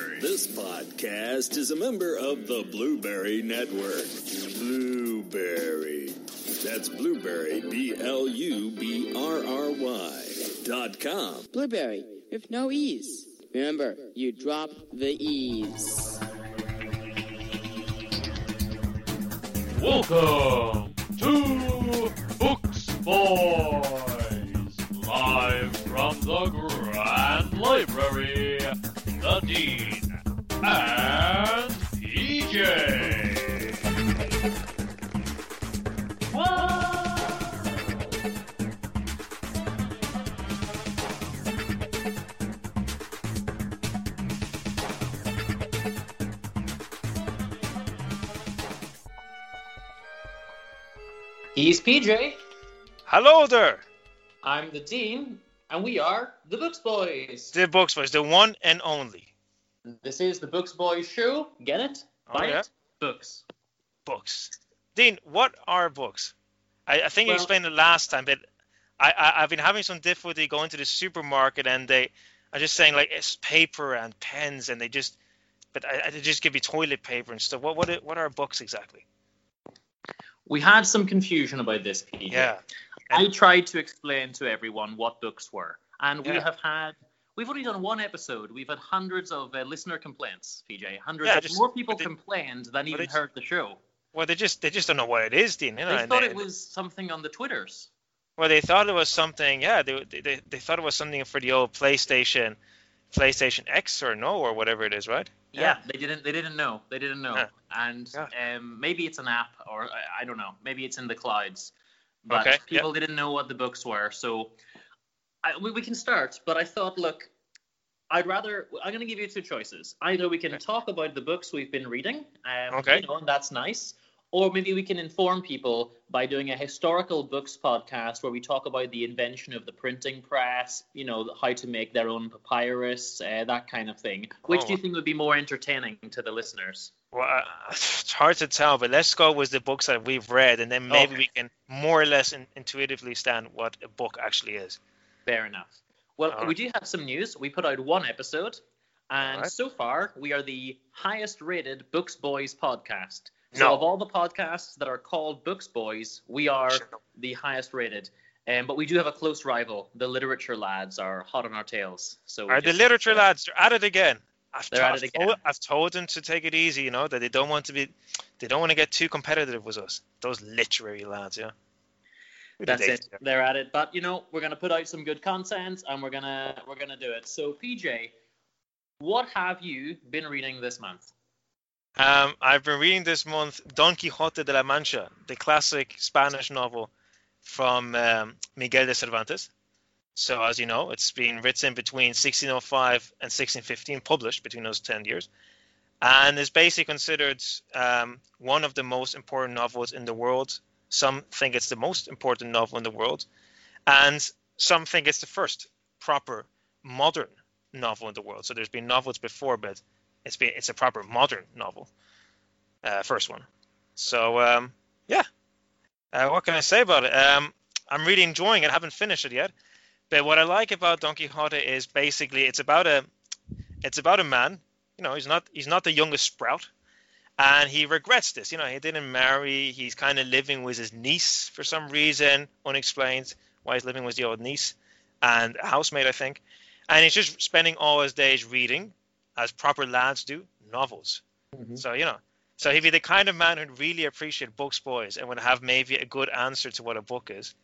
Blubrry. This podcast is a member of the Blubrry Network. Blubrry. That's Blubrry, B L U B R R Y dot com. Blubrry, with no E's. Remember, you drop the E's. Welcome to Books Boys, live from the Grand Library, the Dean and PJ. He's PJ. Hello there, I'm the Dean, and we are the Books Boys. the Books Boys, the one and only This is the Books Boys show. Get it? Oh, Buy yeah. it? Books. books. Dean, what are books? I, I think you explained it last time, but I, I I've been having some difficulty going to the supermarket and they are just saying like it's paper and pens and they just, but I, I, they just give you toilet paper and stuff. What what are- what are books exactly? We had some confusion about this, PJ. Yeah. I tried to explain to everyone what books were, and we have had. We've only done one episode. We've had hundreds of uh, listener complaints, PJ. Hundreds. Yeah, just- more people they- complained than even heard the show. Well, they just they just don't know what it is, Dean. You know, They thought they- it was something on the Twitters. Well, they thought it was something. Yeah, they, they they thought it was something for the old PlayStation, PlayStation X or no or whatever it is, right? Yeah, they didn't. They didn't know. They didn't know. Yeah. And Yeah. um, maybe it's an app, or I, I don't know. Maybe it's in the clouds. But Okay, people didn't know what the books were, so I, we, we can start. But I thought, look, I'd rather. I'm going to give you two choices. Either we can talk about the books we've been reading, um, Okay. you know, and that's nice. Or maybe we can inform people by doing a historical books podcast where we talk about the invention of the printing press, you know, how to make their own papyrus, uh, that kind of thing. Which Oh. do you think would be more entertaining to the listeners? Well, uh, it's hard to tell, but let's go with the books that we've read, and then maybe Okay. we can more or less in, intuitively stand what a book actually is. Fair enough. Well, All we do have some news. We put out one episode, and right. so far we are the highest rated Books Boys podcast. So No. of all the podcasts that are called Books Boys, we are the highest rated. Um, but we do have a close rival. The literature lads are hot on our tails. So Are the just- literature lads? They're at it again. I've, They're to- at I've it told, again. I've told them to take it easy, you know, that they don't want to be, they don't want to get too competitive with us. Those literary lads, yeah. Who did That's they- it. They're at it. But you know, we're gonna put out some good content, and we're gonna we're gonna do it. So PJ, what have you been reading this month? Um, I've been reading this month Don Quixote de la Mancha, the classic Spanish novel from um, Miguel de Cervantes. So, as you know, it's been written between 1605 and 1615, published between those 10 years, and is basically considered um, one of the most important novels in the world. Some think it's the most important novel in the world, and some think it's the first proper modern novel in the world. So, there's been novels before, but it's been it's a proper modern novel, uh, first one. So um, yeah, uh, what can I say about it? Um, I'm really enjoying it. I haven't finished it yet, but what I like about Don Quixote is basically it's about a it's about a man. You know, he's not he's not the youngest sprout, and he regrets this. You know, he didn't marry. He's kind of living with his niece for some reason, unexplained. Why he's living with the old niece and housemaid, I think, and he's just spending all his days reading as proper lads do, novels. So you know, so he'd be the kind of man who'd really appreciate books, boys, and would have maybe a good answer to what a book is.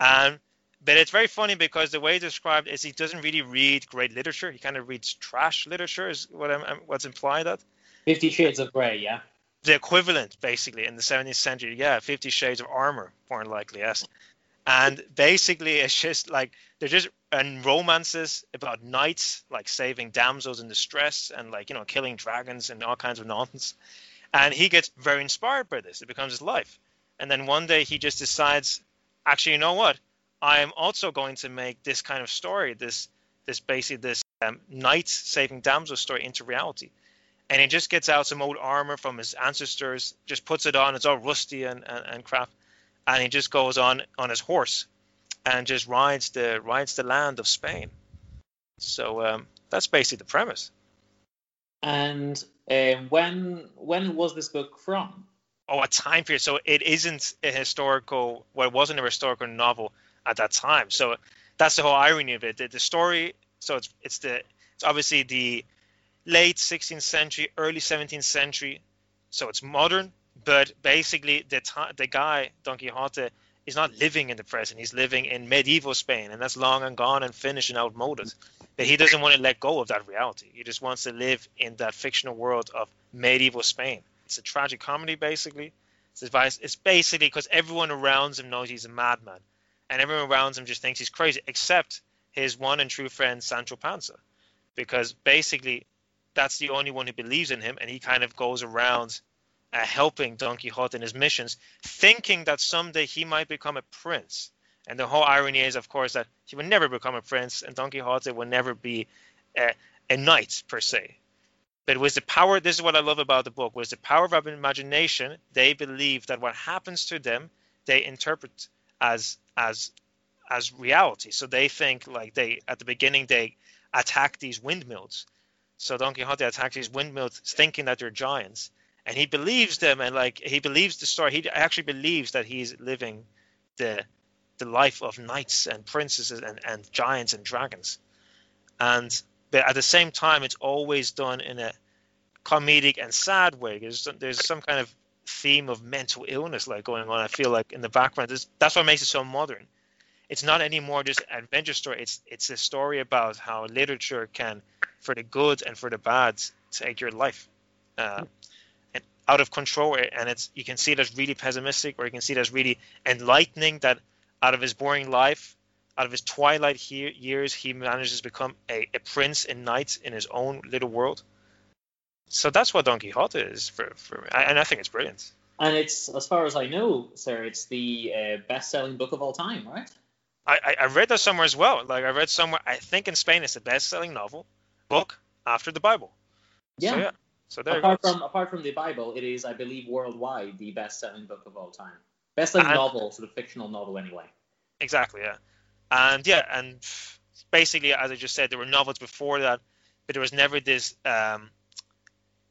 Um, but it's very funny because the way he described is he doesn't really read great literature. He kind of reads trash literature, is what I'm- what's implied that Fifty Shades of Grey, yeah. the equivalent basically in the 17th century. Yeah, Fifty Shades of Armor, more likely, yes. And basically, it's just like they're just and romances about knights like saving damsels in distress and like you know killing dragons and all kinds of nonsense. And he gets very inspired by this. It becomes his life. And then one day he just decides, actually, you know what? I am also going to make this kind of story, this this basically this um, knight saving damsel story into reality. And he just gets out some old armor from his ancestors, just puts it on. It's all rusty and, and, and crap, and he just goes on on his horse and just rides the rides the land of Spain. So um, that's basically the premise. And uh, when when was this book from? Oh, a time period. So it isn't a historical. Well, it wasn't a historical novel at that time. So that's the whole irony of it. The, the story. So it's it's the it's obviously the late 16th century, early 17th century. So it's modern, but basically the the guy Don Quixote is not living in the present. He's living in medieval Spain, and that's long and gone and finished and outmoded. But he doesn't want to let go of that reality. He just wants to live in that fictional world of medieval Spain. It's a tragic comedy, basically. It's, advice, it's basically because everyone around him knows he's a madman, and everyone around him just thinks he's crazy, except his one and true friend Sancho Panza, because basically that's the only one who believes in him, and he kind of goes around uh, helping Don Quixote in his missions, thinking that someday he might become a prince. And the whole irony is, of course, that he will never become a prince, and Don Quixote will never be a, a knight per se. But with the power, this is what I love about the book, with the power of imagination, they believe that what happens to them, they interpret as as as reality. So they think like they at the beginning they attack these windmills. So Don Quixote attacks these windmills thinking that they're giants and he believes them and like he believes the story. He actually believes that he's living the the life of knights and princesses and, and giants and dragons. And but at the same time it's always done in a comedic and sad way. There's there's some kind of theme of mental illness like going on i feel like in the background. That's what makes it so modern. It's not anymore just adventure story. It's it's a story about how literature can for the good and for the bad take your life uh, out of control. And it's you can see it as really pessimistic or you can see it as really enlightening that out of his boring life out of his twilight he- years he manages to become a, a prince and knight in his own little world. So that's what don quixote is for, for and i think it's brilliant. And it's as far as i know sir it's the uh, best-selling book of all time right? I, I read that somewhere as well. Like i read somewhere i think in spain it's the best-selling novel book after the bible yeah, so, yeah. So there apart from apart from the Bible, it is, I believe, worldwide the best-selling book of all time. Best-selling and, novel, sort of fictional novel, anyway. Exactly, yeah, and yeah, and basically, as I just said, there were novels before that, but there was never this um,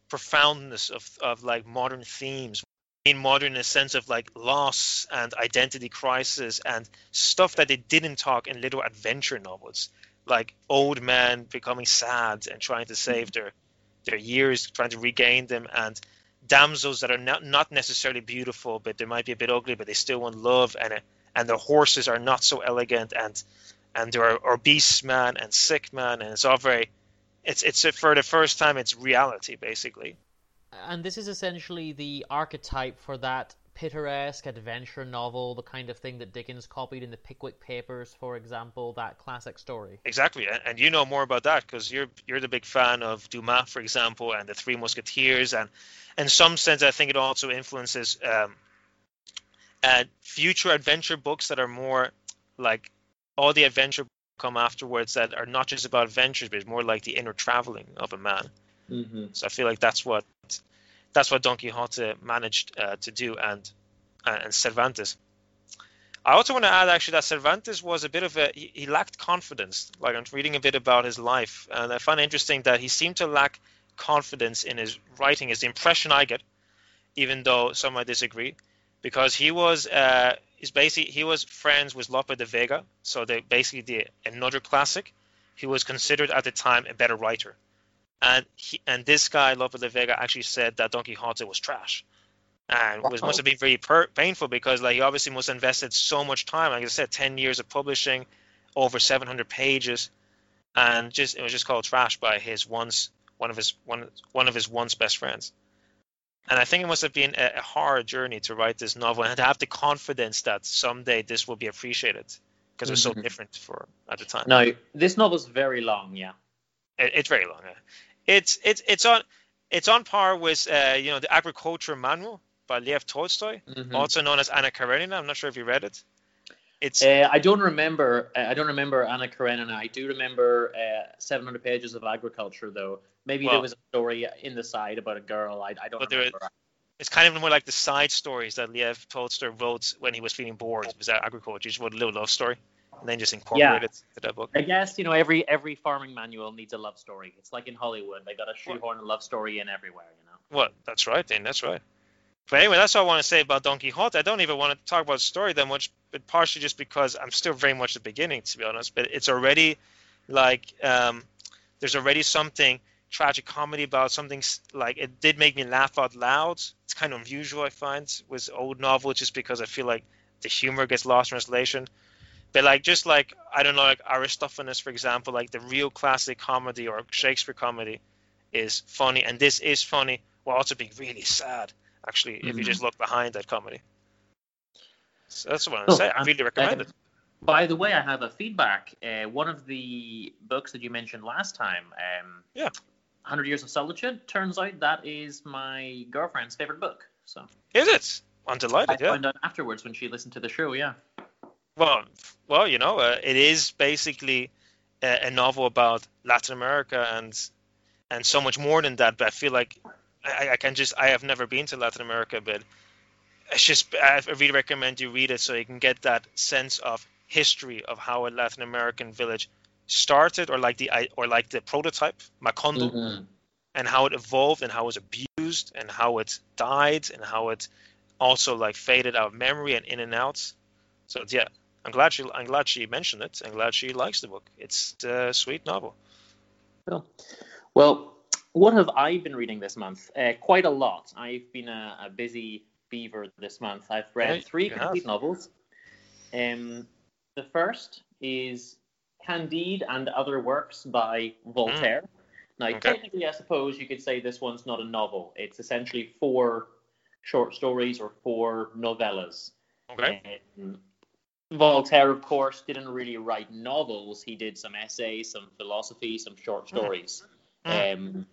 profoundness of of like modern themes. In modern, in a sense of like loss and identity crisis and stuff that they didn't talk in little adventure novels, like old men becoming sad and trying to save their their years trying to regain them. And damsels that are not not necessarily beautiful but they might be a bit ugly but they still want love. And and their horses are not so elegant. And and there are obese man and sick man and it's all very it's it's for the first time it's reality basically. And this is essentially the archetype for that picaresque adventure novel, the kind of thing that Dickens copied in the Pickwick Papers, for example, that classic story. Exactly, and you know more about that because you're you're the big fan of Dumas, for example, and the Three Musketeers, and in some sense, I think it also influences um, uh, future adventure books that are more like all the adventure come afterwards that are not just about adventures, but it's more like the inner traveling of a man. Mm-hmm. So I feel like that's what that's what Don Quixote managed uh, to do, and uh, and Cervantes. I also want to add actually that Cervantes was a bit of a he, he, lacked confidence. Like I'm reading a bit about his life, and I find it interesting that he seemed to lack confidence in his writing. Is the impression I get, even though some might disagree, because he was uh, is basically he was friends with Lope de Vega, so they basically did another classic. He was considered at the time a better writer and he, and this guy Lope de Vega actually said that Don Quixote was trash, and was must have been very per- painful because like he obviously must have invested so much time. Like I said, ten years of publishing, over seven hundred pages, and just it was just called trash by his once one of his one one of his once best friends. And I think it must have been a, a hard journey to write this novel and to have the confidence that someday this will be appreciated because it was so Mhm. different for at the time. Now, this novel's very long, yeah. It, it's very long. Yeah. It's it's it's on it's on par with uh, you know the Agriculture Manual by Lev Tolstoy, Mhm. also known as Anna Karenina. I'm not sure if you read it. It's Uh, I don't remember. Uh, I don't remember Anna Karenina. I do remember uh, 700 pages of agriculture, though. Maybe Well- there was a story in the side about a girl. I, I don't there- remember. it's kind of more like the side stories that Lev Tolstoy wrote when he was feeling bored. It was that agriculture. He just wrote a little love story and then just incorporated it to that book. I guess you know every every farming manual needs a love story. It's like in Hollywood; they got to shoehorn a love story in everywhere. You know. Well, that's right, then. That's right. But anyway, that's all I want to say about Don Quixote. I don't even want to talk about the story that much, but partially just because I'm still very much at the beginning, to be honest. But it's already like um, there's already something tragic comedy about something like it did make me laugh out loud. It's kind of unusual, I find, with old novels, just because I feel like the humor gets lost in translation. But like just like I don't know, like Aristophanes, for example, like the real classic comedy or Shakespeare comedy is funny, and this is funny while also being really sad. Actually, if you Mhm. just look behind that comedy. So that's what I'm Cool. say. I really recommend uh, it. By the way, I have a feedback. Uh, one of the books that you mentioned last time, um, Yeah. 100 Years of Solitude, turns out that is my girlfriend's favorite book. So Is it? I'm I delighted. Yeah. found out afterwards when she listened to the show. Yeah. Well, well, you know, uh, it is basically a, a novel about Latin America and and so much more than that. But I feel like I, I can just I have never been to Latin America, but it's just I really recommend you read it so you can get that sense of history of how a Latin American village started, or like the or like the prototype Macondo, Mhm. and how it evolved and how it was abused and how it died and how it also like faded out of memory and in and out. So yeah, I'm glad she I'm glad she mentioned it. I'm glad she likes the book. It's a sweet novel. Cool. Well, what have I been reading this month? Uh, quite a lot. I've been a, a busy beaver this month. I've read Yeah, three you have. complete novels. Um, the first is Candide and Other Works by Voltaire. Now, Okay. technically, I suppose you could say this one's not a novel. It's essentially four short stories or four novellas. Okay. Um, Voltaire, of course, didn't really write novels. He did some essays, some philosophy, some short stories. Um,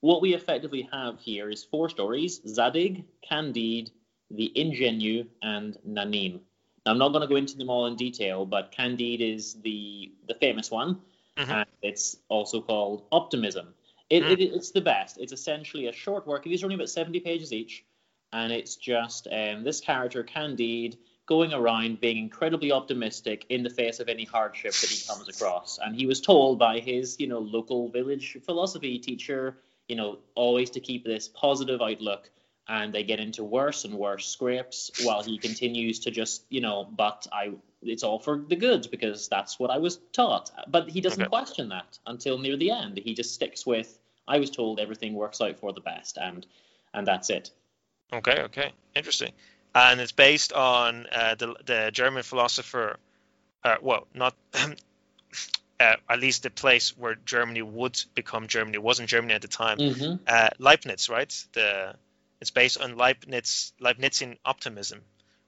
what we effectively have here is four stories Zadig, Candide, The Ingenue, and Nanine. Now, I'm not going to go into them all in detail, but Candide is the, the famous one, Mhm. and it's also called Optimism. It, it, it's the best. It's essentially a short work. These are only about 70 pages each, and it's just um, this character, Candide, going around being incredibly optimistic in the face of any hardship that he comes across. And he was told by his, you know, local village philosophy teacher, you know, always to keep this positive outlook. And they get into worse and worse scrapes while he continues to just, you know, but I, it's all for the good because that's what I was taught. But he doesn't Okay. question that until near the end. He just sticks with, I was told everything works out for the best, and and that's it. Okay. Okay. Interesting. And it's based on uh, the the German philosopher. Uh, well, not. Uh, at least the place where Germany would become Germany It wasn't Germany at the time. Mm-hmm. Uh, Leibniz, right? The it's based on Leibniz Leibnizian optimism.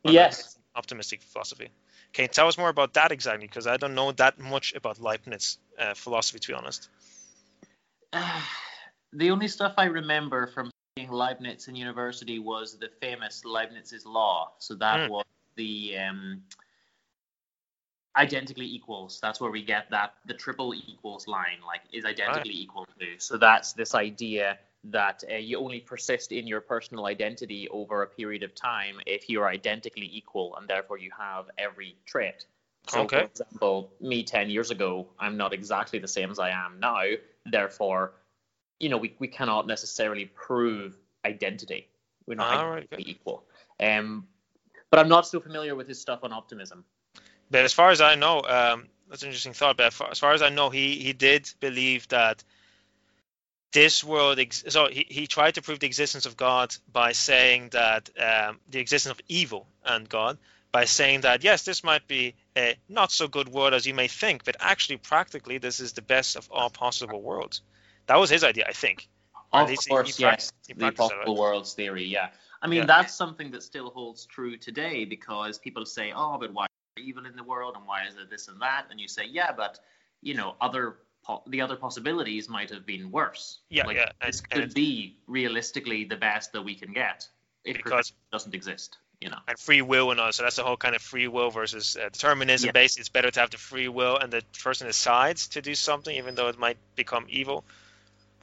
Yes. Leibnizian optimistic philosophy. Can you tell us more about that exactly? Because I don't know that much about Leibniz uh, philosophy, to be honest. the only stuff I remember from Leibniz in university was the famous Leibniz's law. So that Hmm. was the um, identically equals. That's where we get that the triple equals line, like is identically equal to. So that's this idea that uh, you only persist in your personal identity over a period of time if you're identically equal, and therefore you have every trait. So, Okay. for example, me 10 years ago, I'm not exactly the same as I am now. Therefore, you know, we, we cannot necessarily prove identity. We're not Ah, right, identically equal. Um, but I'm not so familiar with his stuff on optimism. But as far as I know, um, that's an interesting thought. But as far, as far as I know, he he did believe that this world. Ex- so he, he tried to prove the existence of God by saying that um, the existence of evil and God by saying that yes, this might be a not so good world as you may think, but actually practically this is the best of all possible worlds. That was his idea, I think. Of he- course, he yes, the possible worlds theory. Yeah, I mean Yeah. that's something that still holds true today because people say, "Oh, but why are evil in the world and why is there this and that? And you say, yeah, but you know, other po- the other possibilities might have been worse. Yeah, like, yeah, This and could be realistically the best that we can get if Because- doesn't exist. You know. and free will and all. So that's the whole kind of free will versus uh, determinism. Yeah. Basically, it's better to have the free will and the person decides to do something, even though it might become evil.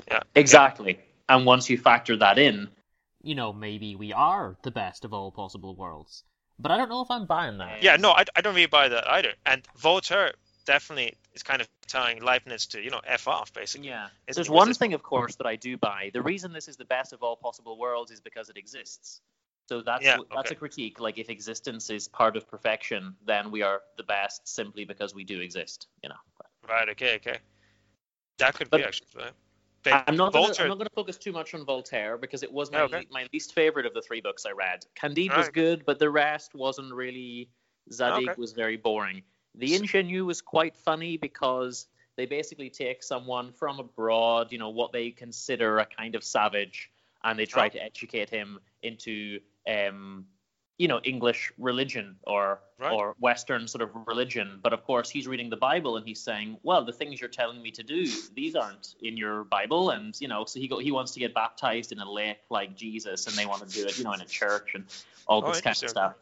Yeah. Exactly. And once you factor that in, You know, maybe we are the best of all possible worlds. But I don't know if I'm buying that. Yeah, no, I, I don't really buy that either. And Voltaire definitely is kind of telling Leibniz to, you know, f off, basically. Yeah. It's- There's one this- thing, of course, that I do buy. The reason this is the best of all possible worlds is because it exists. So that's Yeah, that's a critique. Like if existence is part of perfection, then we are the best simply because we do exist. You know. Right. Okay. Okay. That could But- be actually. Right. But I'm not. Gonna, I'm not going to focus too much on Voltaire because it was my Okay. my least favorite of the three books I read. Candide was good, but the rest wasn't really. Zadig Okay. was very boring. The Ingenue was quite funny because they basically take someone from abroad, you know, what they consider a kind of savage, and they try Oh. to educate him into, um, you know, English religion or Right. or Western sort of religion. But of course, he's reading the Bible and he's saying, "Well, the things you're telling me to do, these aren't in your Bible." And you know, so he go, he wants to get baptized in a lake like Jesus, and they want to do it, you know, in a church and all Oh, this kind of stuff.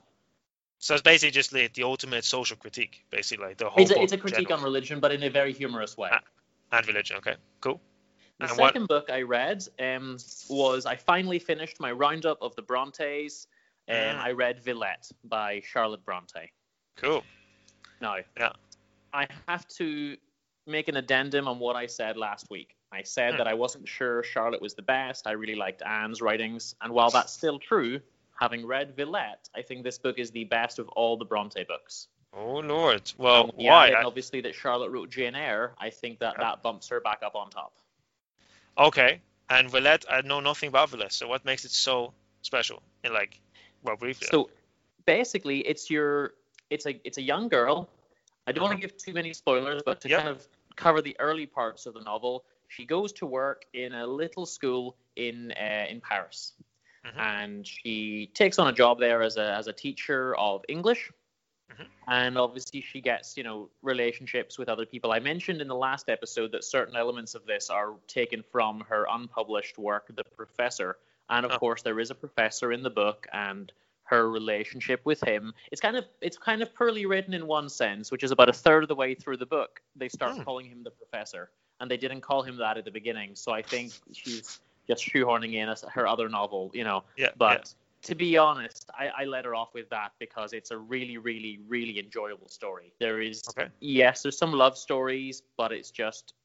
So it's basically just like the ultimate social critique, basically, like the whole. It's a, it's a critique on religion, but in a very humorous way. And religion. Okay. Cool. The and what- second book I read um, was I finally finished my roundup of the Brontes. Um, Mm. I read Villette by Charlotte Bronte. Cool. Now, Yeah. I have to make an addendum on what I said last week. I said Hmm. that I wasn't sure Charlotte was the best. I really liked Anne's writings. And while that's still true, having read Villette, I think this book is the best of all the Bronte books. Oh Lord. Well, And when why? I- obviously, that Charlotte wrote Jane Eyre, I think that that bumps her back up on top. Okay. And Villette, I know nothing about Villette. So what makes it so special? In like, well, briefly. So basically, it's your it's a it's a young girl. I don't want to give too many spoilers, but to Yeah. kind of cover the early parts of the novel, she goes to work in a little school in uh, in Paris, Mhm. and she takes on a job there as a as a teacher of English. Mhm. And obviously, she gets you know relationships with other people. I mentioned in the last episode that certain elements of this are taken from her unpublished work, The Professor. And of Oh. course, there is a professor in the book, and her relationship with him. It's kind of it's kind of poorly written in one sense, which is about a third of the way through the book. They start Hmm. calling him the professor, and they didn't call him that at the beginning. So I think she's just shoehorning in as her other novel, you know. yeah. But to be honest, I, I let her off with that because it's a really, really, really enjoyable story. There is Okay. yes, there's some love stories, but it's just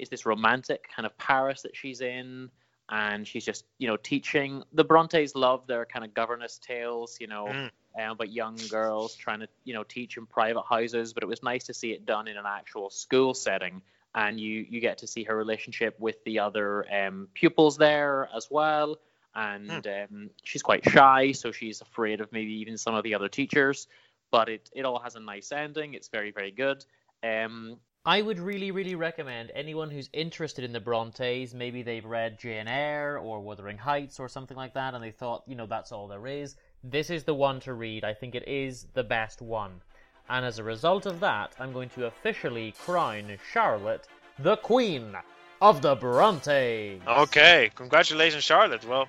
it's this romantic kind of Paris that she's in, and she's just you know teaching. The Brontes love their kind of governess tales, you know, Mm. um, about young girls trying to you know teach in private houses. But it was nice to see it done in an actual school setting, and you you get to see her relationship with the other um, pupils there as well. And um, she's quite shy, so she's afraid of maybe even some of the other teachers. But it, it all has a nice ending. It's very, very good. Um, I would really, really recommend anyone who's interested in the Brontes, maybe they've read Jane Eyre or Wuthering Heights or something like that, and they thought, you know, that's all there is. This is the one to read. I think it is the best one. And as a result of that, I'm going to officially crown Charlotte the Queen of the Brontes. Okay. Congratulations, Charlotte. Well.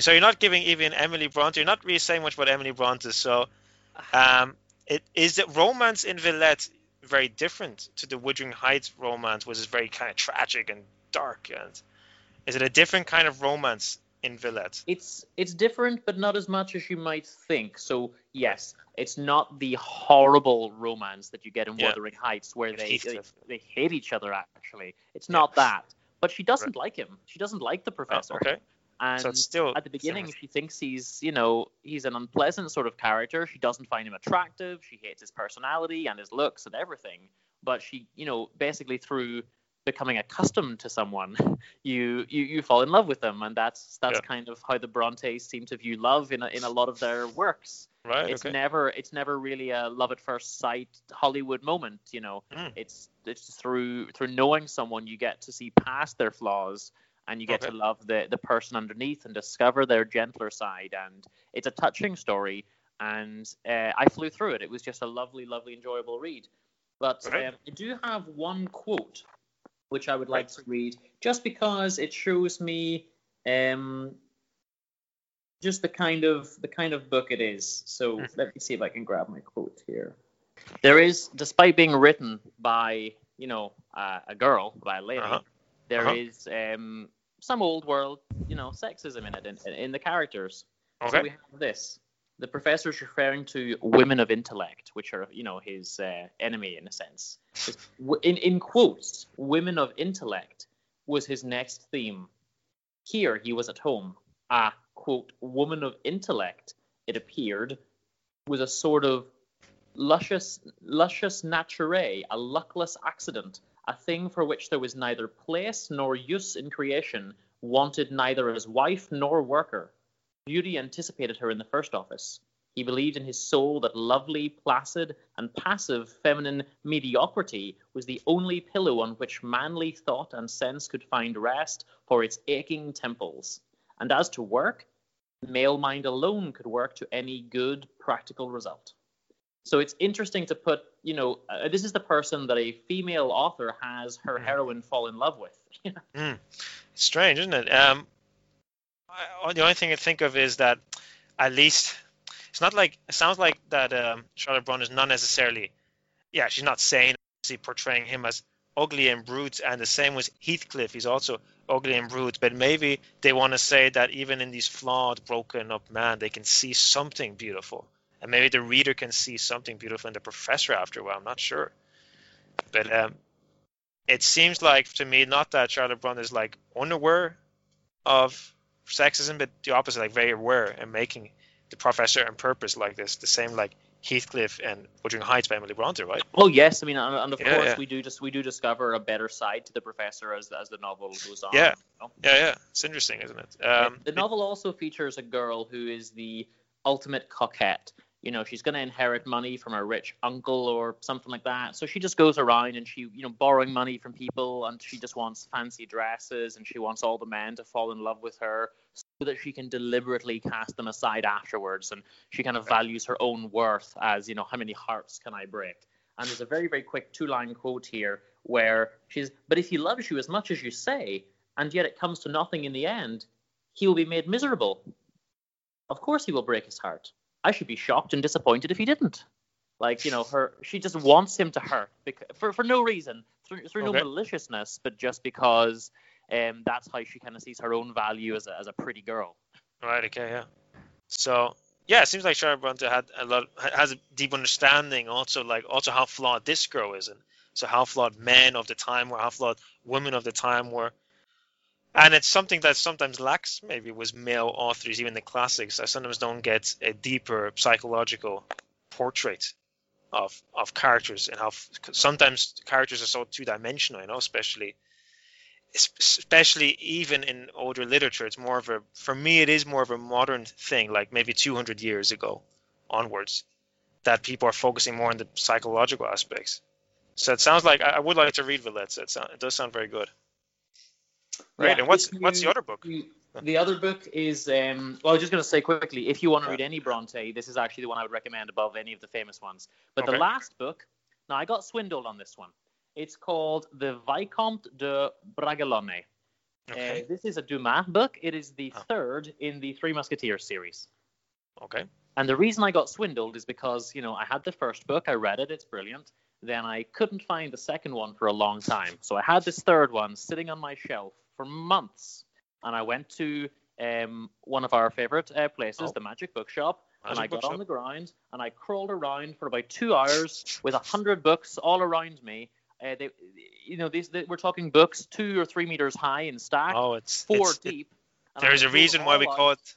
So you're not giving even Emily Bronte. You're not really saying much about Emily Bronte. So, um, it is the romance in Villette very different to the Wuthering Heights romance, which is very kind of tragic and dark. And is it a different kind of romance in Villette? it's it's different, but not as much as you might think. So yes, it's not the horrible romance that you get in Yeah. Wuthering Heights, where they, they they hate each other. Actually, it's not that. But she doesn't like him. She doesn't like the Oh, professor. okay. And So still at the beginning, she thinks he's, you know, he's an unpleasant sort of character. She doesn't find him attractive. She hates his personality and his looks and everything. But she, you know, basically through becoming accustomed to someone, you you, you fall in love with them, and that's that's Yeah. kind of how the Brontes seem to view love in a, in a lot of their works. Right. It's okay. never it's never really a love at first sight Hollywood moment. You know, Mm. it's it's through through knowing someone you get to see past their flaws and you get Okay. to love the the person underneath and discover their gentler side. And it's a touching story. and uh, I flew through it. It was just a lovely, lovely, enjoyable read. But Right. um, I do have one quote which I would like to read, just because it shows me um, just the kind of the kind of book it is. So Hmm. let me see if I can grab my quote here. There is, despite being written by you know uh, a girl, by a lady, Uh-huh. there Uh-huh. is um, some old world you know sexism in it in, in the characters. So we have this. The professor is referring to women of intellect, which are, you know, his uh, enemy in a sense. In, in quotes, women of intellect was his next theme. Here he was at home. A, quote, woman of intellect, it appeared, was a sort of luscious, luscious nature, a luckless accident, a thing for which there was neither place nor use in creation, wanted neither as wife nor worker. Beauty anticipated her in the first office. He believed in his soul that lovely, placid, and passive feminine mediocrity was the only pillow on which manly thought and sense could find rest for its aching temples. And as to work, male mind alone could work to any good, practical result. So it's interesting to put, you know, uh, this is the person that a female author has her heroine fall in love with. Mm. It's strange, isn't it? Um, I, the only thing I think of is that at least it's not like it sounds like that um, Charlotte Bronte is not necessarily, yeah, she's not saying obviously portraying him as ugly and brute, and the same with Heathcliff. He's also ugly and brute, but maybe they want to say that even in these flawed, broken up man, they can see something beautiful, and maybe the reader can see something beautiful in the professor after a while. I'm not sure, but um, it seems like to me not that Charlotte Bronte is like unaware of sexism, but the opposite, like very aware and making the professor and purpose like this, the same like Heathcliff and Wuthering Heights by Emily Bronte, right? Oh yes, I mean, and, and of Yeah, course yeah. we do just we do discover a better side to the professor as as the novel goes on. Yeah. you know? Yeah, yeah, it's interesting, isn't it? Um, the novel also features a girl who is the ultimate coquette. You know, she's going to inherit money from her rich uncle or something like that. So she just goes around and she, you know, borrowing money from people, and she just wants fancy dresses, and she wants all the men to fall in love with her, so that she can deliberately cast them aside afterwards. And she kind of values her own worth as, you know, how many hearts can I break? And there's a very, very quick two line quote here where she's, But if he loves you as much as you say, and yet it comes to nothing in the end, he will be made miserable. Of course he will break his heart. I should be shocked and disappointed if he didn't. Like, you know, her she just wants him to hurt because, for, for no reason, through, through Okay. no maliciousness, but just because um, that's how she kind of sees her own value as a, as a pretty girl. Right. Okay. Yeah. So yeah, it seems like Charlotte Bronte had a lot has a deep understanding also like also how flawed this girl is, and so how flawed men of the time were, how flawed women of the time were, and it's something that sometimes lacks maybe with male authors, even the classics. I sometimes don't get a deeper psychological portrait of of characters and how sometimes characters are so two dimensional, you know, especially especially even in older literature it's more of a for me it is more of a modern thing like maybe 200 years ago onwards that people are focusing more on the psychological aspects so it sounds like i, would like to read Villette. it, sound, it does sound very good right Yeah, and what's if what's the other book you- The other book is, um, well, I was just going to say quickly, if you want to read any Bronte, this is actually the one I would recommend above any of the famous ones. But Okay. the last book, now I got swindled on this one. It's called The Vicomte de Bragelonne. okay Uh, this is a Dumas book. It is the Oh. third in the Three Musketeers series. okay And the reason I got swindled is because, you know, I had the first book, I read it, it's brilliant. Then I couldn't find the second one for a long time. So I had this third one sitting on my shelf for months. And I went to um, one of our favorite uh, places, Oh. the Magic Bookshop, and Magic I got on the ground and I crawled around for about two hours with a hundred books all around me. Uh, they, you know, these they, we're talking books two or three meters high in stack, oh it's four it's- deep. and I there's a reason why we all call it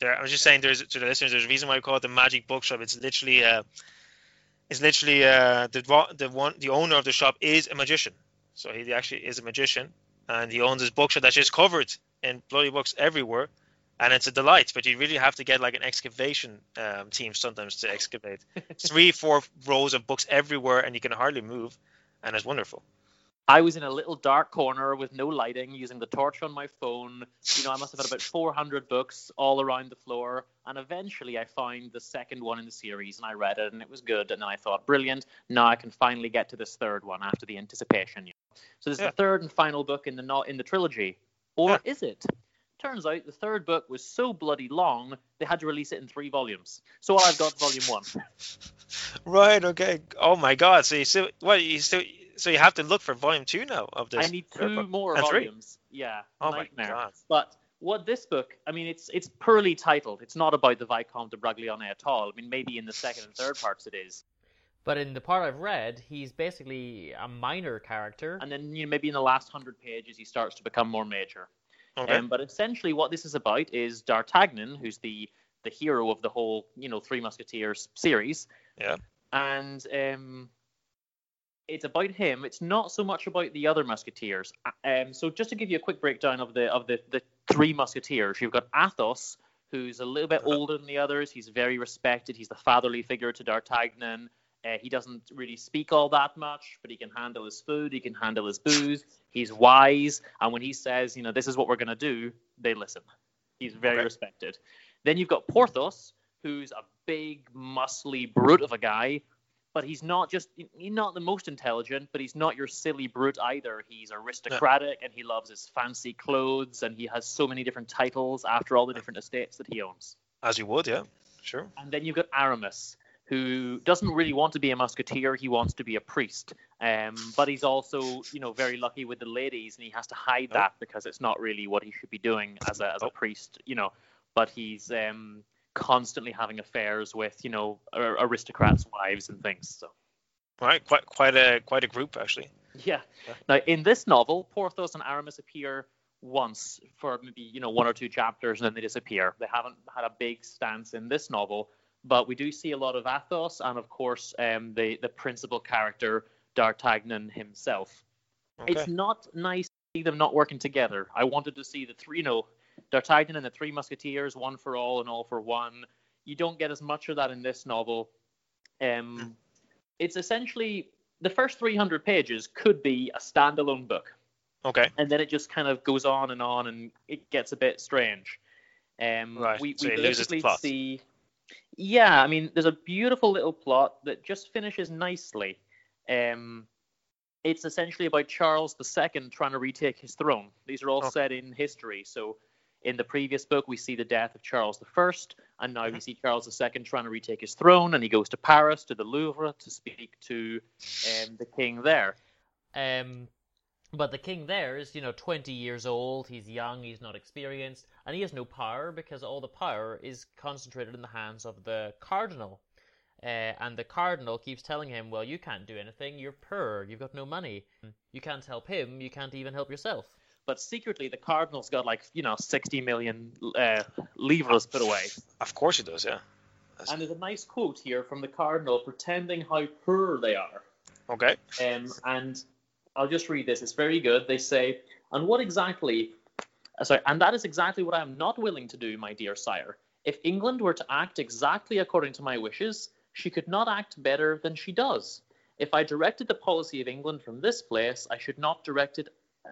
there i was just saying there's to the listeners there's a reason why we call it the magic bookshop it's literally uh it's literally uh the the one the owner of the shop is a magician so he actually is a magician and he owns this bookshop that's just covered in bloody books everywhere and it's a delight but you really have to get like an excavation um, team sometimes to excavate three four rows of books everywhere and you can hardly move and it's wonderful I was in a little dark corner with no lighting, using the torch on my phone. You know, I must have had about 400 books all around the floor. And eventually I found the second one in the series and I read it and it was good. And then I thought, brilliant, now I can finally get to this third one after the anticipation. So this is the third and final book in the no- in the trilogy. Or Yeah. is it? Turns out the third book was so bloody long, they had to release it in three volumes. So I've got volume one. Right. Okay. Oh my God. So you still what you still so you have to look for volume two now of this. I need two more And three. volumes. Yeah. Oh my. God. But what this book, I mean, it's it's poorly titled. It's not about the Viscount de Bragelonne at all. I mean, maybe in the second and third parts it is, But in the part I've read, he's basically a minor character. and then you know maybe in the last hundred pages he starts to become more major. Okay. Um, but essentially, what this is about is D'Artagnan, who's the the hero of the whole you know Three Musketeers series. Yeah. And um, it's about him. It's not so much about the other Musketeers. Um, so just to give you a quick breakdown of the of the the Three Musketeers, you've got Athos, who's a little bit Uh-huh. older than the others. He's very respected. He's the fatherly figure to D'Artagnan. Uh, he doesn't really speak all that much, but he can handle his food. He can handle his booze. He's wise, and when he says, you know, this is what we're gonna do, they listen. He's very Okay. respected. Then you've got Porthos, who's a big, muscly brute of a guy, but he's not just he's not the most intelligent, but he's not your silly brute either. He's aristocratic and he loves his fancy clothes and he has so many different titles after all the different estates that he owns. As you would, yeah. Sure. And then you've got Aramis, who doesn't really want to be a musketeer. He wants to be a priest. Um, but he's also, you know, very lucky with the ladies, and he has to hide Oh. that because it's not really what he should be doing as a as a Oh. priest, you know. But he's um, constantly having affairs with, you know, aristocrats' wives and things. So. All right. Quite quite a quite a group actually. Yeah. Yeah. Now, in this novel, Porthos and Aramis appear once for maybe you know one or two chapters, and then they disappear. They haven't had a big stance in this novel, but we do see a lot of Athos, and of course, um, the the principal character D'Artagnan himself. Okay. It's not nice to see them not working together. I wanted to see the three, you know, D'Artagnan and the three Musketeers, one for all and all for one. You don't get as much of that in this novel. Um, it's essentially the first 300 pages could be a standalone book, Okay. and then it just kind of goes on and on, and it gets a bit strange. Um, Right, We, so we it loses the basically plot. see. Yeah, I mean, there's a beautiful little plot that just finishes nicely. Um, it's essentially about Charles II trying to retake his throne. These are all Okay. set in history. So, in the previous book, we see the death of Charles I, and now Mm-hmm. we see Charles II trying to retake his throne, and he goes to Paris to the Louvre to speak to um, the king there. Um, but the king there is, you know, 20 years old. He's young. He's not experienced, and he has no power because all the power is concentrated in the hands of the cardinal. Uh, and the cardinal keeps telling him, "Well, you can't do anything. You're poor. You've got no money. You can't help him. You can't even help yourself." But secretly, the cardinal's got like you know 60 million uh, livres put away. Of course he does, yeah. That's- And there's a nice quote here from the cardinal pretending how poor they are. Okay. Um, and I'll just read this. It's very good. They say, "And what exactly? uh, Sorry, and that is exactly what I am not willing to do, my dear sire. If England were to act exactly according to my wishes, she could not act better than she does. If I directed the policy of England from this place, I should not direct it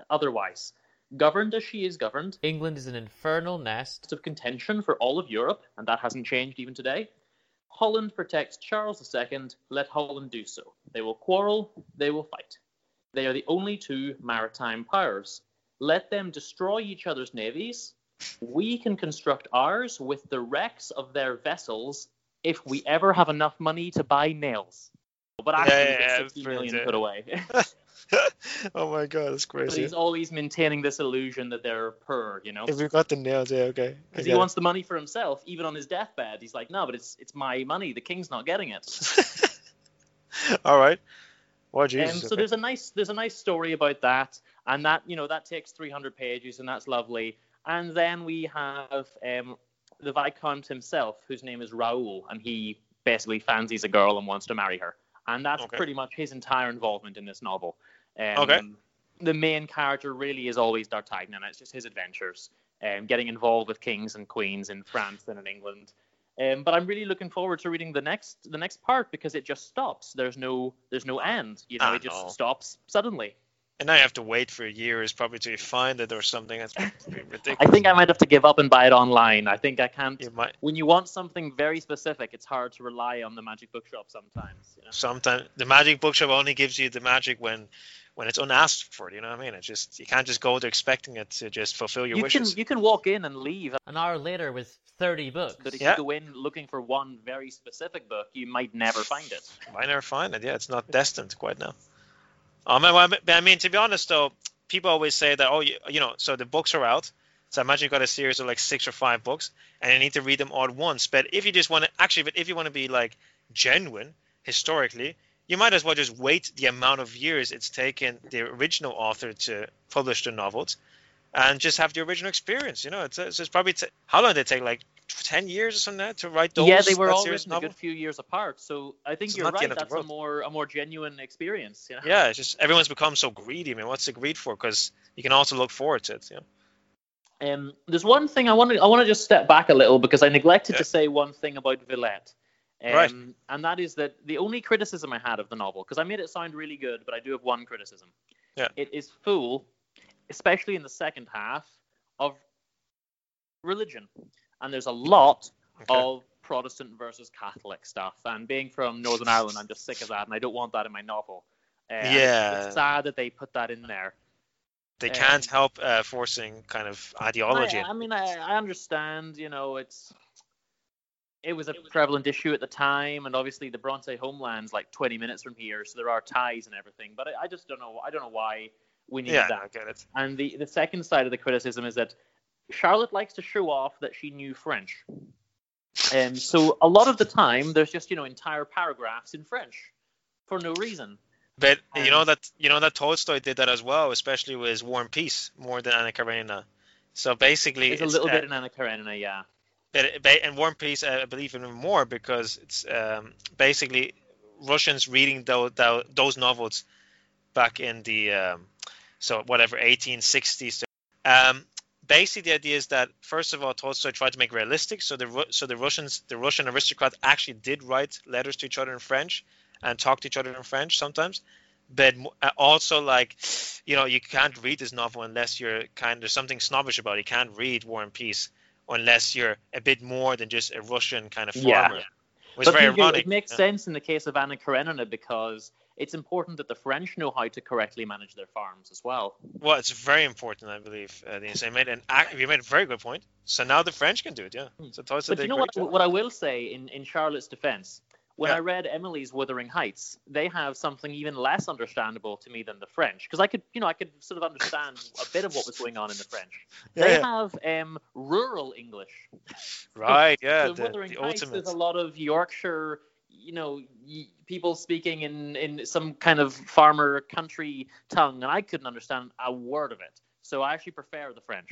otherwise. Governed as she is governed, England is an infernal nest. of contention for all of Europe, and that hasn't changed even today. Holland protects Charles II, let Holland do so. They will quarrel, they will fight. They are the only two maritime powers. Let them destroy each other's navies. We can construct ours with the wrecks of their vessels if we ever have enough money to buy nails. But actually, Yeah, yeah, get yeah, 60 brilliant, put away. oh my god, that's but crazy. he's always maintaining this illusion that they're poor, you know? If we got the nails, yeah, okay. Because he it. wants the money for himself, even on his deathbed. He's like, no, but it's it's my money. The king's not getting it. All right. Well, Um, so okay. there's a nice there's a nice story about that, and that you know that takes 300 pages, and that's lovely. And then we have um, the viscount himself, whose name is Raoul, and he basically fancies a girl and wants to marry her, and that's Okay. pretty much his entire involvement in this novel. Um, Okay. The main character really is always D'Artagnan. It's just his adventures, um, getting involved with kings and queens in France and in England. Um, but I'm really looking forward to reading the next the next part because it just stops. There's no there's no end. You know, it just no. stops suddenly. And now you have to wait for years probably to find it or something. That's ridiculous. I think I might have to give up and buy it online. I think I can't. You might When you want something very specific, it's hard to rely on the Magic Bookshop sometimes. You know? sometimes the magic bookshop only gives you the magic when when it's unasked for. You know what I mean? It's just you can't just go there expecting it to just fulfill your You wishes. can you can walk in and leave, An hour later with 30 books. but if Yeah. you go in looking for one very specific book, you might never find it. I never find it. Yeah, it's not destined quite now. Um, I mean, to be honest though, people always say that oh, you, you know, so the books are out. So imagine you've got a series of like six or five books, and you need to read them all at once. But if you just want to actually, but if you want to be like genuine historically, you might as well just wait the amount of years it's taken the original author to publish the novels, and just have the original experience. You know, it's, it's, probably t- how long did it take? Like ten years or something to write those. yeah, they were all written a good few years apart, so I think It's you're right. end of the That's a more a more genuine experience. You know? Yeah, it's just everyone's become so greedy. I mean, what's the greed for? Because you can also look forward to it. You know? Um, there's one thing I want to I want to just step back a little because I neglected Yeah. to say one thing about Villette. Um, Right. And that is that the only criticism I had of the novel, because I made it sound really good, but I do have one criticism. Yeah. It is full, especially in the second half, of religion. And there's a lot Okay. of Protestant versus Catholic stuff. And being from Northern Ireland, I'm just sick of that, and I don't want that in my novel. It's- Yeah. It's sad that they put that in there. They Um, can't help uh, forcing kind of ideology. I, I mean, I, I understand. You know, it's it was a prevalent issue at the time, and obviously the Bronte homeland's like 20 minutes from here, so there are ties and everything. But I, I just don't know. I don't know why we need yeah, that. I get it. And the the second side of the criticism is that Charlotte likes to show off that she knew French. Um, so a lot of the time, there's just you know entire paragraphs in French for no reason. But you know that you know that Tolstoy did that as well, especially with War and Peace, more than Anna Karenina. So basically, It's a little uh, bit in Anna Karenina, yeah. And War and Peace, I believe even more because it's um, basically Russians reading those those novels back in the um, so whatever 1860s. Um, basically, the idea is that first of all, Tolstoy tried to make realistic. So the so the Russians, the Russian aristocrat, actually did write letters to each other in French and talk to each other in French sometimes. But uh, also, like, you know, you can't read this novel unless you're kind. There's something snobbish about it. You can't read War and Peace unless you're a bit more than just a Russian kind of Yeah. farmer. Which is but very PJ, ironic. it makes yeah. sense in the case of Anna Karenina because it's important that the French know how to correctly manage their farms as well. Well, it's very important, I believe. Uh, Denise. I made an you made a very good point. So now the French can do it, yeah. So Tolstoy But you know what? job. What I will say in, in Charlotte's defense, when Yeah. I read Emily's Wuthering Heights, they have something even less understandable to me than the French because I could, you know, I could sort of understand a bit of what was going on in the French. They Yeah. have um, rural English. Right, yeah, so the, Wuthering the Heights, ultimate. there's a lot of Yorkshire, you know, y- people speaking in, in some kind of farmer country tongue, and I couldn't understand a word of it. So I actually prefer the French.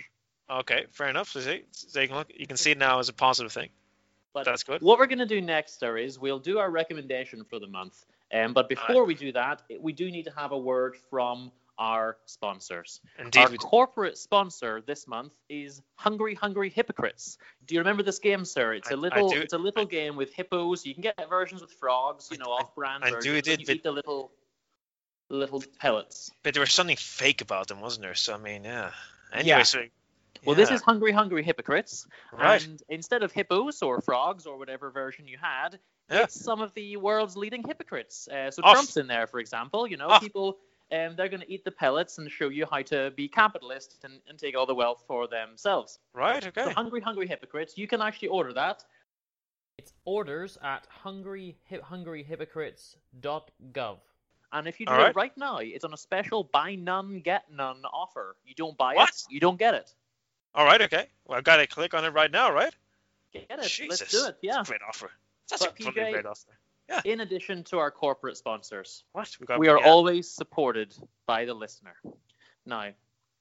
Okay, fair enough. So you, can look, you can see it now as a positive thing. But That's good. What we're going to do next, sir, is we'll do our recommendation for the month. Um, but before we do that, we do need to have a word from our sponsors. Indeed, our corporate sponsor this month is Hungry Hungry Hypocrites. Do you remember this game, sir? It's I- a I little, do. it's a little game with hippos. You can get versions with frogs, you know, off-brand I do versions. did, and you but- eat the little, little pellets. But there was something fake about them, wasn't there? So, I mean, yeah. Anyway, Yeah. so. Well, this is Hungry Hungry Hypocrites. Right. And instead of hippos or frogs or whatever version you had, Yeah. it's some of the world's leading hypocrites. Uh, so Off. Trump's in there, for example. You know, Off. people, um, they're going to eat the pellets and show you how to be capitalist and, and take all the wealth for themselves. Right, So okay. Hungry Hungry Hypocrites, you can actually order that. It's orders at hungry, hi- hungryhypocrites.gov. And if you do All it right. right now, it's on a special buy none, get none offer. You don't buy What? it, you don't get it. All right, okay. Well, I've got to click on it right now, right? Get it. Jesus. Let's do it. Yeah. That's a great offer. That's But a PJ, great offer. Yeah. In addition to our corporate sponsors, What? We, got, we are yeah. always supported by the listener. Now,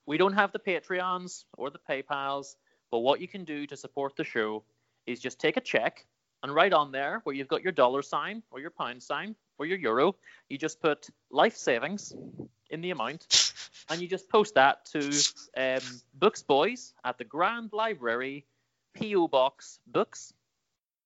we don't have the Patreons or the PayPals, but what you can do to support the show is just take a check and right on there where you've got your dollar sign or your pound sign or your euro, you just put life savings in the amount and you just post that to um, Books Boys at the Grand Library, PO Box Books,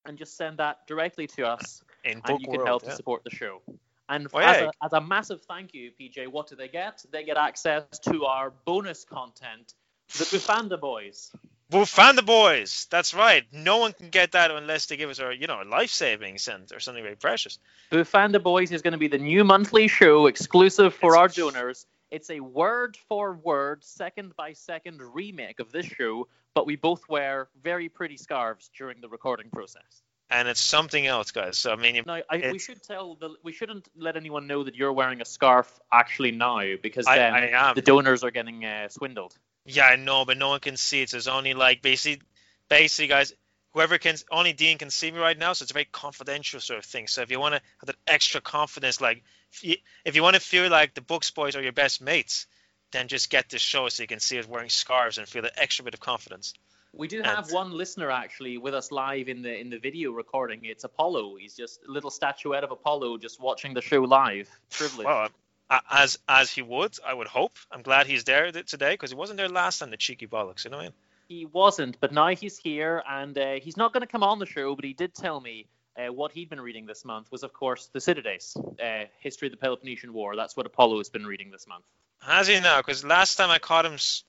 and just send that directly to us in and you can world, help yeah. to support the show. And Oh, as, yeah. a, as a massive thank you, PJ, what do they get? They get access to our bonus content, the Bufanda Boys. Bufanda Boys. That's right. No one can get that unless they give us our, you know, a life saving and or something very precious. Bufanda Boys is going to be the new monthly show exclusive for It's- our donors. It's a word for word, second by second remake of this show, but we both wear very pretty scarves during the recording process. And it's something else, guys. So I mean, Now, I, we should tell the we shouldn't let anyone know that you're wearing a scarf actually now because I, then I am. the donors are getting uh, swindled. Yeah, I know, but no one can see it. So it's only like basically, basically, guys. Whoever can, only Dean can see me right now. So it's a very confidential sort of thing. So if you want to have that extra confidence, like if you, if you want to feel like the Books Boys are your best mates, then just get this show so you can see us wearing scarves and feel the extra bit of confidence. We do And- have one listener actually with us live in the in the video recording. It's Apollo. He's just a little statuette of Apollo just watching the show live. Privilege. Well, as as he would, I would hope. I'm glad he's there th- today because he wasn't there last time. The cheeky bollocks, you know what I mean? He wasn't, but now he's here, and uh, he's not going to come on the show. But he did tell me uh, what he'd been reading this month was, of course, Thucydides, uh, History of the Peloponnesian War. That's what Apollo has been reading this month. Has he now? Because last time I caught him, s-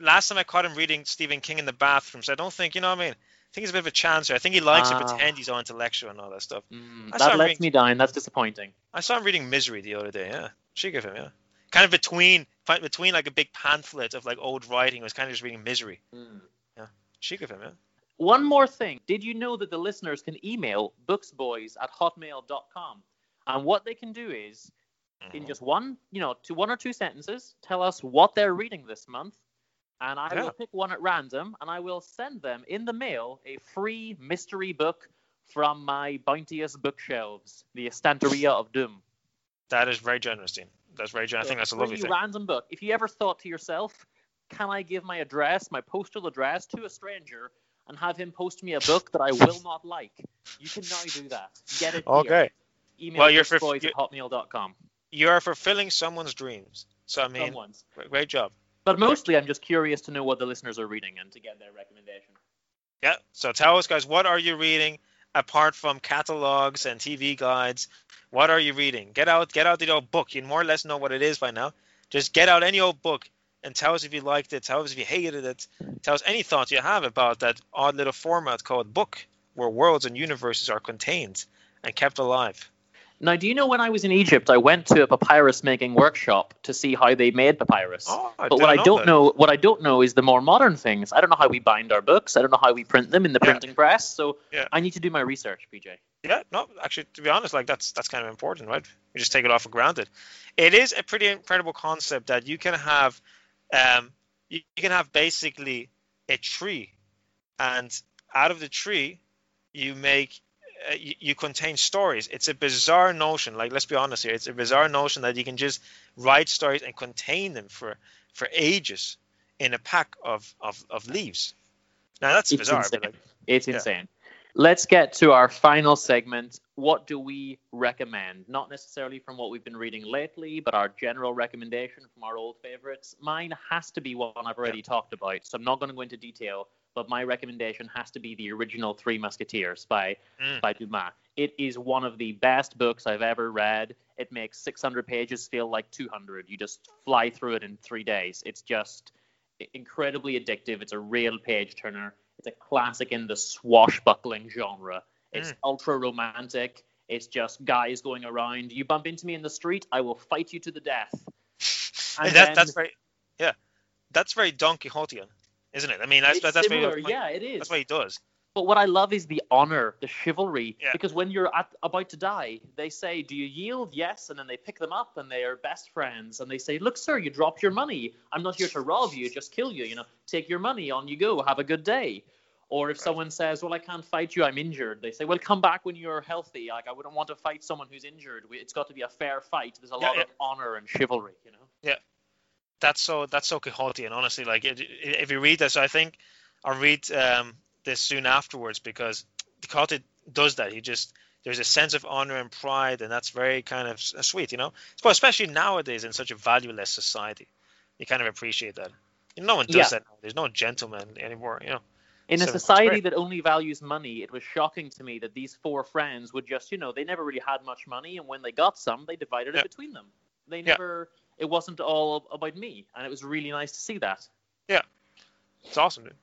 last time I caught him reading Stephen King in the bathroom. So I don't think, you know what I mean? I think he's a bit of a chancer. I think he likes to Ah. pretend he's all intellectual and all that stuff. Mm, that lets reading- me down. That's disappointing. I saw him reading Misery the other day. Yeah, cheek of him. Yeah, kind of between between like a big pamphlet of like old writing. I was kind of just reading Misery. Cheek of him. Yeah. One more thing. Did you know that the listeners can email booksboys at hotmail.com? And what they can do is, Mm-hmm. in just one, you know, to one or two sentences, tell us what they're reading this month. And I Yeah. will pick one at random and I will send them in the mail a free mystery book from my bounteous bookshelves, the Estanteria of Doom. That is very generous, Dean. That's very generous. I think that's a lovely free thing. random book. If you ever thought to yourself, can I give my address, my postal address, to a stranger and have him post me a book that I will not like? You can now do that. Get it here. Okay. Email Well, you're for- boys you're- at hotmail.com. You are fulfilling someone's dreams. So I mean, Someone's. great- great job. But mostly, I'm just curious to know what the listeners are reading and to get their recommendation. Yeah. So tell us, guys, what are you reading apart from catalogs and TV guides? What are you reading? Get out, get out the old book. You more or less know what it is by now. Just get out any old book and tell us if you liked it. Tell us if you hated it. Tell us any thoughts you have about that odd little format called book, where worlds and universes are contained and kept alive. Now, do you know when I was in Egypt, I went to a papyrus making workshop to see how they made papyrus. Oh, I but what I don't that. know, what I don't know, is the more modern things. I don't know how we bind our books. I don't know how we print them in the Yeah. printing press. So Yeah. I need to do my research, PJ. Yeah, no, actually, to be honest, like that's that's kind of important, right? You just take it off for granted. It is a pretty incredible concept that you can have, um, you, you can have basically a tree, and out of the tree, you make, uh, you, you contain stories. It's a bizarre notion. Like, let's be honest here, it's a bizarre notion that you can just write stories and contain them for for ages in a pack of of, of leaves. Now that's It's bizarre. insane. Like, It's Yeah. insane. Let's get to our final segment. What do we recommend? Not necessarily from what we've been reading lately, but our general recommendation from our old favorites. Mine has to be one I've already talked about, so I'm not going to go into detail. But my recommendation has to be the original Three Musketeers by Mm. by Dumas. It is one of the best books I've ever read. It makes 600 pages feel like 200. You just fly through it in three days. It's just incredibly addictive. It's a real page turner. It's a classic in the swashbuckling genre. It's Mm. ultra romantic. It's just guys going around. You bump into me in the street, I will fight you to the death. And that, then- that's very yeah that's very don quixotean isn't it i mean that's that's similar. yeah, it is. that's what he does But what I love is the honor, the chivalry. Yeah. Because when you're at, about to die, they say, "Do you yield?" Yes, and then they pick them up, and they are best friends. And they say, "Look, sir, you dropped your money. I'm not here to rob you, just kill you. You know, take your money, on you go. Have a good day." Or if someone says, "Well, I can't fight you. I'm injured," they say, "Well, come back when you're healthy. Like I wouldn't want to fight someone who's injured. It's got to be a fair fight. There's a Yeah, lot yeah. of honor and chivalry. You know." That's so that's so quixotean honestly like it, it- if you read this i think i'll read um, this soon afterwards because quixote does that he just there's a sense of honor and pride and that's very kind of sweet you know well especially nowadays in such a valueless society you kind of appreciate that you know, no one does Yeah. that there's no gentleman anymore you know In a So it's society that only values money, it was shocking to me that these four friends would just, you know, they never really had much money, and when they got some, they divided Yeah. it between them. They Yeah. It wasn't all about me, and it was really nice to see that. Yeah, it's awesome, dude.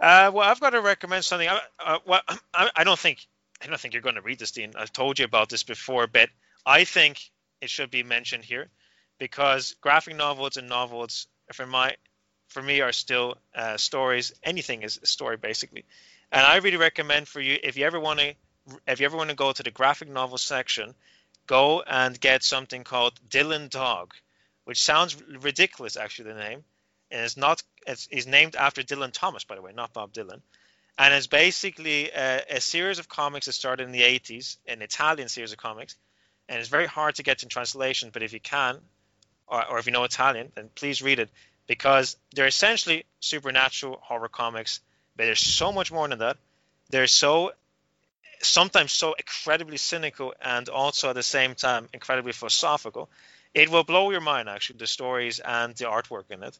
Uh, well, I've got to recommend something. I, uh, well, I, I don't think I don't think you're going to read this, Dean. I've told you about this before, but I think it should be mentioned here because graphic novels and novels, for my, for me, are still uh, stories. Anything is a story, basically. And I really recommend for you if you ever want to, if you ever want to go to the graphic novel section, go and get something called Dylan Dog, which sounds ridiculous, actually, the name and it's not it's, it's named after Dylan Thomas, by the way, not Bob Dylan. And it's basically a, a series of comics that started in the 80s, an Italian series of comics. And it's very hard to get in translation, but if you can, or, or if you know Italian, then please read it because they're essentially supernatural horror comics, but there's so much more than that. They're so sometimes so incredibly cynical and also at the same time incredibly philosophical. It will blow your mind actually the stories and the artwork in it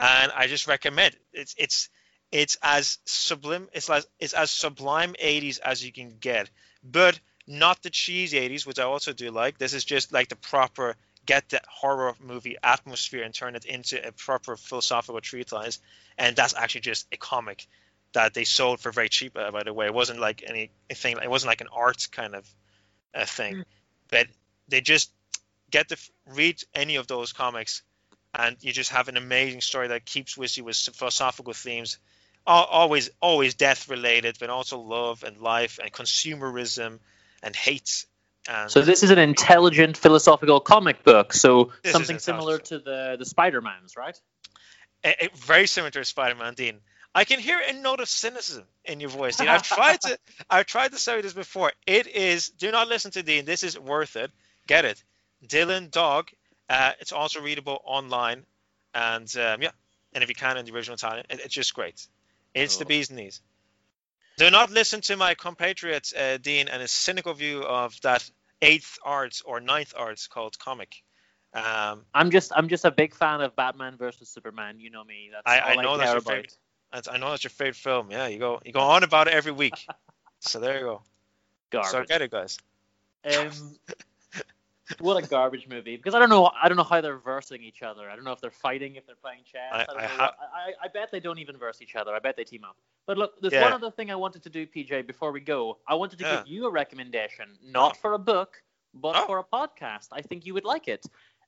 and I just recommend it. it's it's it's as sublime it's as it's as sublime 80s as you can get, but not the cheesy 80s, which I also do like. This is just like the proper get the horror movie atmosphere and turn it into a proper philosophical treatise, and that's actually just a comic that they sold for very cheap. Uh, by the way, it wasn't like anything. It wasn't like an art kind of uh, thing, but they just get to f- read any of those comics and you just have an amazing story that keeps with you with philosophical themes Al- always always death related but also love and life and consumerism and hate and So this is an intelligent philosophical comic book. So something similar to the the Spider Mans, right? a- a- very similar to Spider-Man, Dean. I can hear a note of cynicism in your voice, Dean. I've tried to I've tried to say this before. It is do not listen to Dean. This is worth it. Get it. Dylan Dog. Uh, it's also readable online, and um, yeah, and if you can in the original Italian, it, it's just great. It's the Cool. bee's knees. Do not listen to my compatriot uh, Dean and his cynical view of that eighth art or ninth art called comic. Um, I'm just I'm just a big fan of Batman versus Superman. You know me. That's I- I all I, know that's care your about. favorite. I know that's your favorite film. Yeah, you go you go on about it every week. so there you go. Garbage. So Garbage. get it, guys. Um, what a garbage movie! Because I don't know, I don't know how they're versing each other. I don't know if they're fighting, if they're playing chess. I- I, don't I know ha- I, I bet they don't even verse each other. I bet they team up. But look, there's Yeah. one other thing I wanted to do, PJ, before we go. I wanted to Yeah. give you a recommendation, not for a book, but Oh. for a podcast. I think you would like it.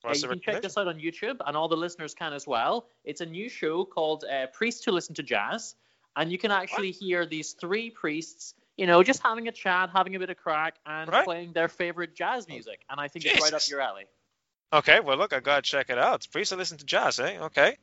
You can check this out on YouTube, and all the listeners can as well. It's a new show called uh, Priests Who Listen to Jazz, and you can actually hear these three priests, you know, just having a chat, having a bit of crack, and Right. playing their favorite jazz music. And I think it's right up your alley. Okay, well look, I gotta check it out. Priest, I listen to jazz, eh? Okay.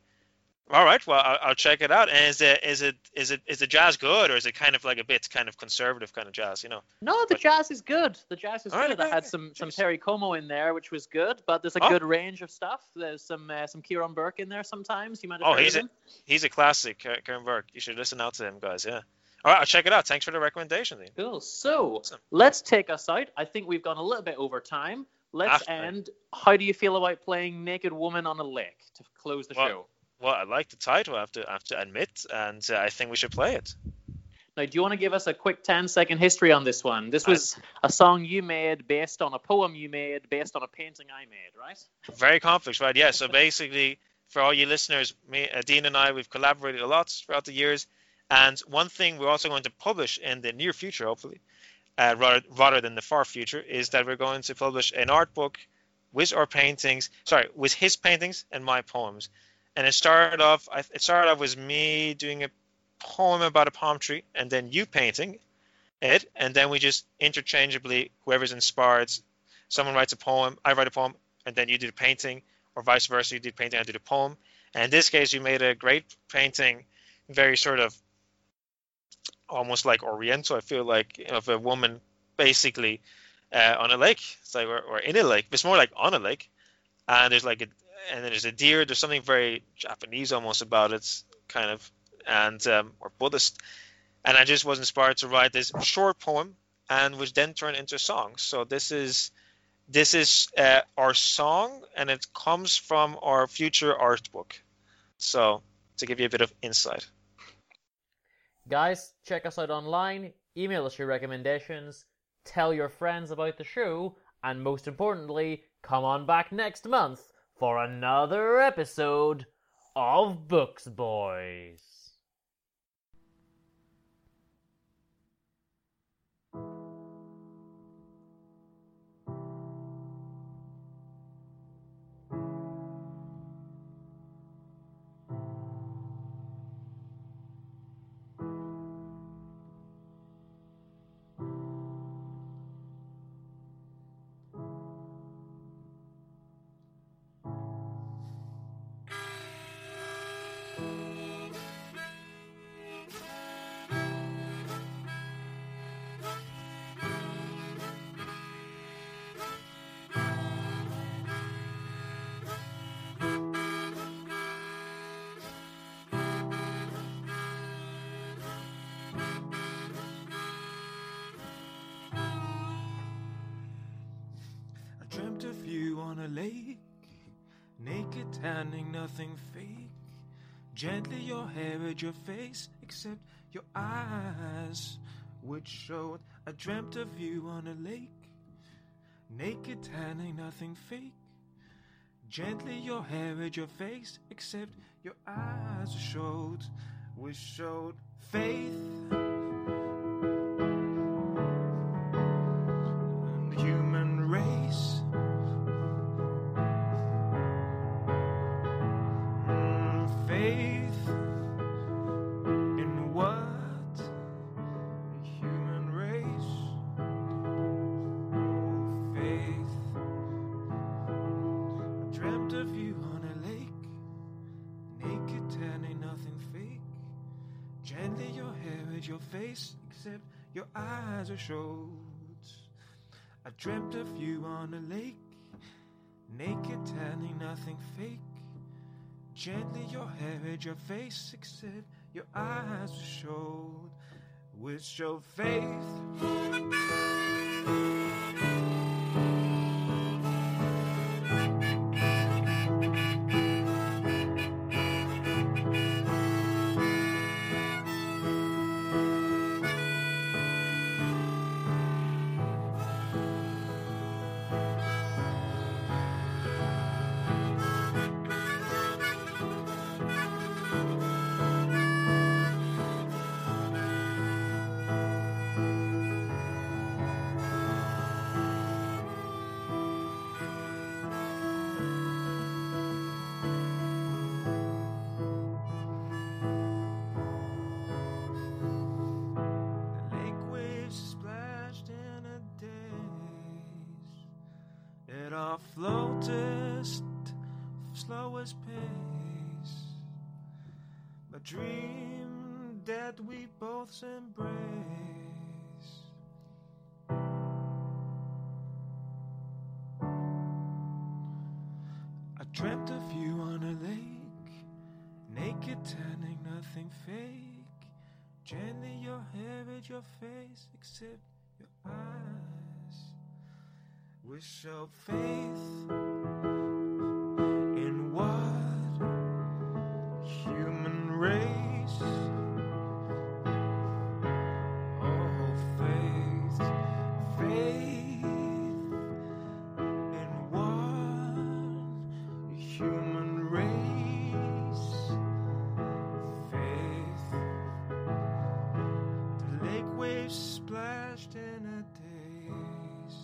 All right, well I'll, I'll check it out. And is it is it is it is the jazz good or is it kind of like a bit kind of conservative kind of jazz? You know? No, the But- jazz is good. The jazz is All right, good. I had some some. Terry Como in there, which was good. But there's a Oh. good range of stuff. There's some uh, some Kieran Burke in there sometimes. You might have Oh, heard he's a- He's a classic, Karen Burke. You should listen out to him, guys. Yeah. All right, I'll check it out. Thanks for the recommendation, Dean. Cool. So Awesome. let's take us out. I think we've gone a little bit over time. Let's After. end. How do you feel about playing Naked Woman on a Lake to close the Well- show? Well, I like the title. I have to I have to admit, and uh, I think we should play it. Now, do you want to give us a quick 10 second history on this one? This was a song you made based on a poem you made based on a painting I made, right? Very complex, right? Yeah. So basically, for all you listeners, me, uh, Dean and I, we've collaborated a lot throughout the years. And one thing we're also going to publish in the near future, hopefully, uh, rather rather than the far future, is that we're going to publish an art book with our paintings. Sorry, with his paintings and my poems. And it started off. It started off with me doing a poem about a palm tree, and then you painting it, and then we just interchangeably, whoever's inspired, someone writes a poem, I write a poem, and then you do the painting, or vice versa, you do the painting, I do the poem. And in this case, you made a great painting, very sort of almost like Oriental. I feel like of a woman basically uh, on a lake. It's like or, or in a lake. It's more like on a lake, and there's like a and then there's a deer. There's something very Japanese almost about it, kind of, and um, or Buddhist. And I just was inspired to write this short poem, and which then turned into a song. So this is this is uh, our song, and it comes from our future art book. So to give you a bit of insight. Guys, check us out online, email us your recommendations, tell your friends about the show, and most importantly, come on back next month for another episode of Books Boys. Dreamt of you on a lake, naked, tanning, nothing fake. Gently your hair at your face, except your eyes, which showed. I dreamt of you on a lake, naked, tanning, nothing fake. Gently your hair at your face, except your eyes showed, which showed faith. Showed. I dreamt of you on a lake, naked, telling nothing fake. Gently your hair at your face, except your eyes showed, which showed faith. Embrace. I dreamt of you on a lake, naked, tanning, nothing fake. Gently your hair at your face, except your eyes. We show faith in a daze.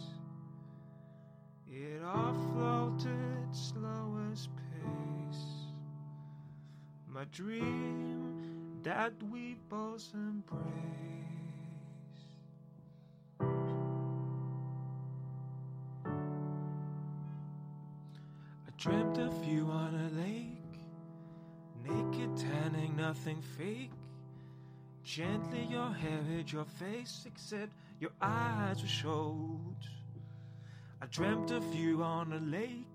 It all floated slow as pace. My dream that we both embrace. I dreamt of you on a lake, naked, tanning, nothing fake. Gently your hair hid your face, except your eyes were showed. I dreamt of you on a lake,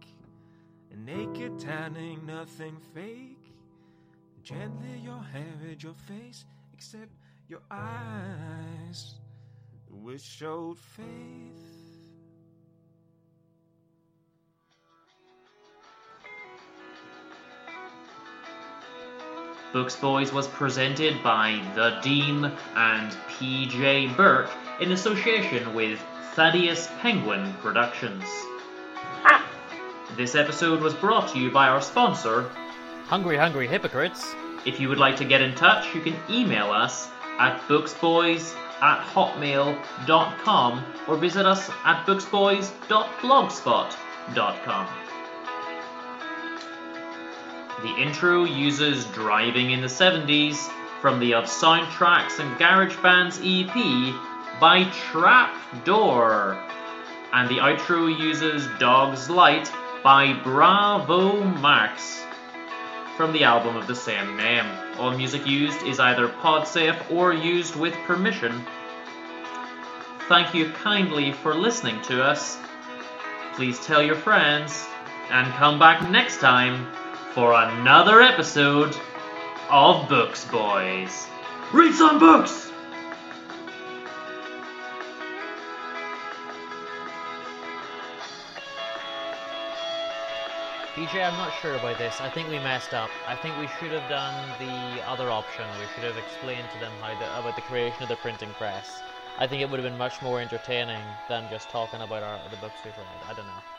naked, tanning, nothing fake. Gently your hair hid your face, except your eyes, which showed faith. Books Boys was presented by The Dean and PJ Burke in association with Thaddeus Penguin Productions. This episode was brought to you by our sponsor, Hungry Hungry Hypocrites. If you would like to get in touch, you can email us at booksboys at hotmail.com or visit us at booksboys.blogspot.com. The intro uses Driving in the 70s from the Of Soundtracks and Garage Bands EP by Trapdoor. And the outro uses Dog's Light by Bravo Max from the album of the same name. All music used is either podsafe or used with permission. Thank you kindly for listening to us. Please tell your friends and come back next time for another episode of Books Boys. Read some books! PJ, I'm not sure about this. I think we messed up. I think we should have done the other option. We should have explained to them how the, about the creation of the printing press. I think it would have been much more entertaining than just talking about our, the books we've read. I don't know.